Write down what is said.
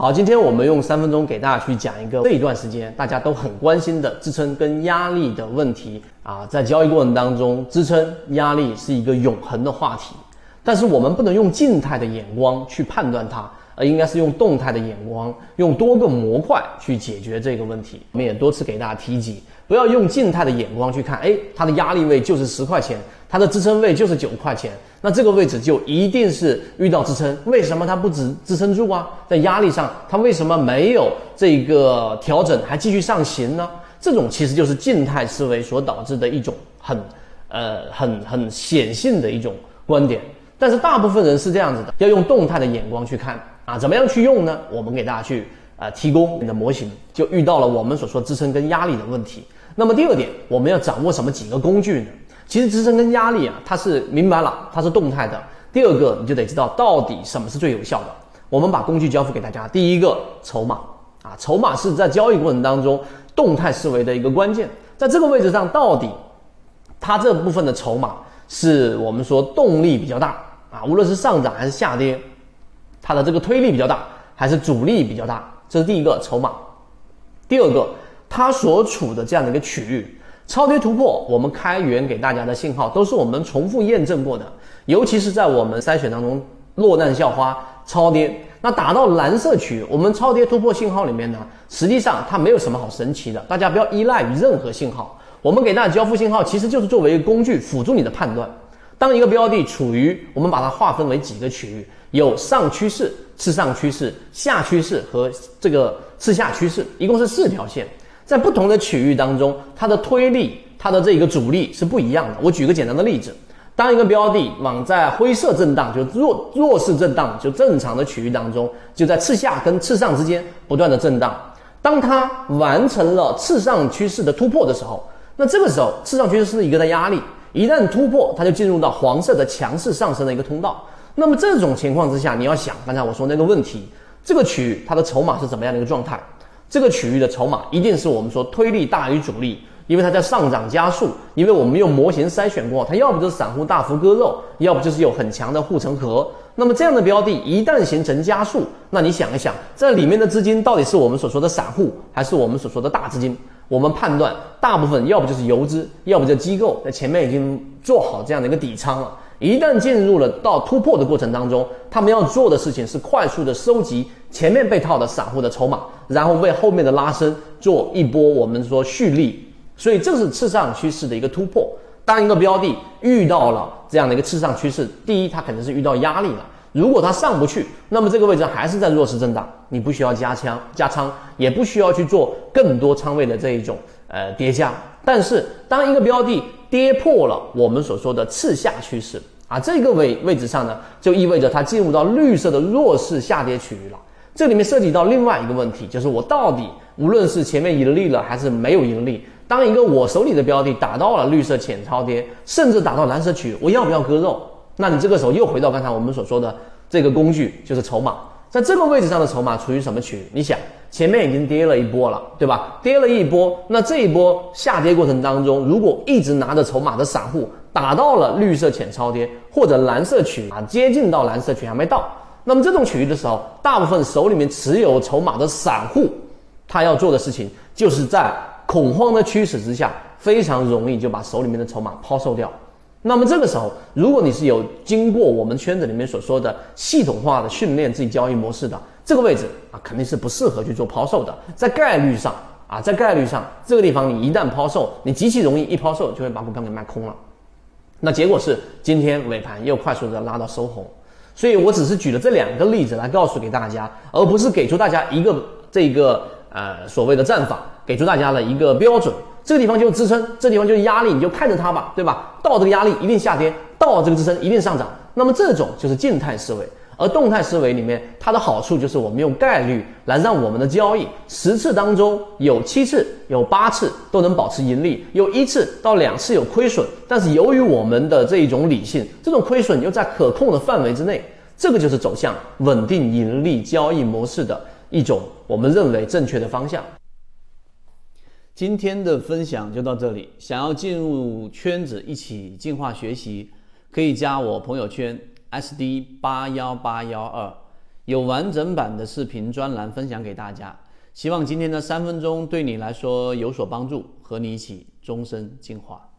好，今天我们用三分钟给大家去讲一个这一段时间大家都很关心的支撑跟压力的问题啊。在交易过程当中，支撑压力是一个永恒的话题，但是我们不能用静态的眼光去判断它，而应该是用动态的眼光，用多个模块去解决这个问题。我们也多次给大家提及，不要用静态的眼光去看，哎，它的压力位就是十块钱。它的支撑位就是九块钱，那这个位置就一定是遇到支撑。为什么它不支支撑住啊？在压力上，它为什么没有这个调整，还继续上行呢？这种其实就是静态思维所导致的一种很呃很很显性的一种观点。但是大部分人是这样子的，要用动态的眼光去看啊，怎么样去用呢？我们给大家去呃提供你的模型，就遇到了我们所说支撑跟压力的问题。那么第二点，我们要掌握什么几个工具呢？其实支撑跟压力啊，它是明白了，它是动态的。第二个，你就得知道到底什么是最有效的。我们把工具交付给大家。第一个，筹码啊，筹码是在交易过程当中动态思维的一个关键。在这个位置上，到底它这部分的筹码是我们说动力比较大啊，无论是上涨还是下跌，它的这个推力比较大，还是阻力比较大，这是第一个筹码。第二个，它所处的这样的一个区域。超跌突破，我们开源给大家的信号都是我们重复验证过的，尤其是在我们筛选当中落难校花超跌，那打到蓝色区域，我们超跌突破信号里面呢，实际上它没有什么好神奇的，大家不要依赖于任何信号，我们给大家交付信号其实就是作为一个工具辅助你的判断。当一个标的处于我们把它划分为几个区域，有上趋势、次上趋势、下趋势和这个次下趋势，一共是四条线。在不同的区域当中，它的推力、它的这个阻力是不一样的。我举个简单的例子，当一个标的往在灰色震荡，就弱弱势震荡，就正常的区域当中，就在次下跟次上之间不断的震荡。当它完成了次上趋势的突破的时候，那这个时候次上趋势是一个的压力，一旦突破，它就进入到黄色的强势上升的一个通道。那么这种情况之下，你要想刚才我说那个问题，这个区域它的筹码是怎么样的一个状态？这个区域的筹码一定是我们说推力大于阻力，因为它在上涨加速，因为我们用模型筛选过，它要不就是散户大幅割肉，要不就是有很强的护城河。那么这样的标的一旦形成加速，那你想一想，这里面的资金到底是我们所说的散户，还是我们所说的大资金？我们判断，大部分要不就是游资，要不就机构在前面已经做好这样的一个底仓了。一旦进入了到突破的过程当中，他们要做的事情是快速的收集前面被套的散户的筹码，然后为后面的拉升做一波我们说蓄力。所以这是次上趋势的一个突破。当一个标的遇到了这样的一个次上趋势，第一，它肯定是遇到压力了。如果它上不去，那么这个位置还是在弱势震荡，你不需要加枪加仓，也不需要去做更多仓位的这一种呃叠加。但是当一个标的，跌破了我们所说的次下趋势啊，这个位位置上呢，就意味着它进入到绿色的弱势下跌区域了。这里面涉及到另外一个问题，就是我到底无论是前面盈利了还是没有盈利，当一个我手里的标的打到了绿色浅超跌，甚至打到蓝色区域，我要不要割肉？那你这个时候又回到刚才我们所说的这个工具，就是筹码。在这个位置上的筹码处于什么区域？你想，前面已经跌了一波了，对吧？跌了一波，那这一波下跌过程当中，如果一直拿着筹码的散户打到了绿色浅超跌或者蓝色区啊，接近到蓝色区还没到，那么这种区域的时候，大部分手里面持有筹码的散户，他要做的事情就是在恐慌的驱使之下，非常容易就把手里面的筹码抛售掉。那么这个时候，如果你是有经过我们圈子里面所说的系统化的训练自己交易模式的这个位置啊，肯定是不适合去做抛售的。在概率上啊，在概率上，这个地方你一旦抛售，你极其容易一抛售就会把股票给卖空了。那结果是今天尾盘又快速的拉到收红。所以我只是举了这两个例子来告诉给大家，而不是给出大家一个这个呃所谓的战法，给出大家的一个标准。这个地方就是支撑，这地方就是压力，你就看着它吧，对吧？到这个压力一定下跌，到这个支撑一定上涨。那么这种就是静态思维，而动态思维里面它的好处就是我们用概率来让我们的交易十次当中有七次、有八次都能保持盈利，有一次到两次有亏损。但是由于我们的这一种理性，这种亏损又在可控的范围之内，这个就是走向稳定盈利交易模式的一种我们认为正确的方向。今天的分享就到这里。想要进入圈子一起进化学习，可以加我朋友圈 SD 八幺八幺二，有完整版的视频专栏分享给大家。希望今天的三分钟对你来说有所帮助，和你一起终身进化。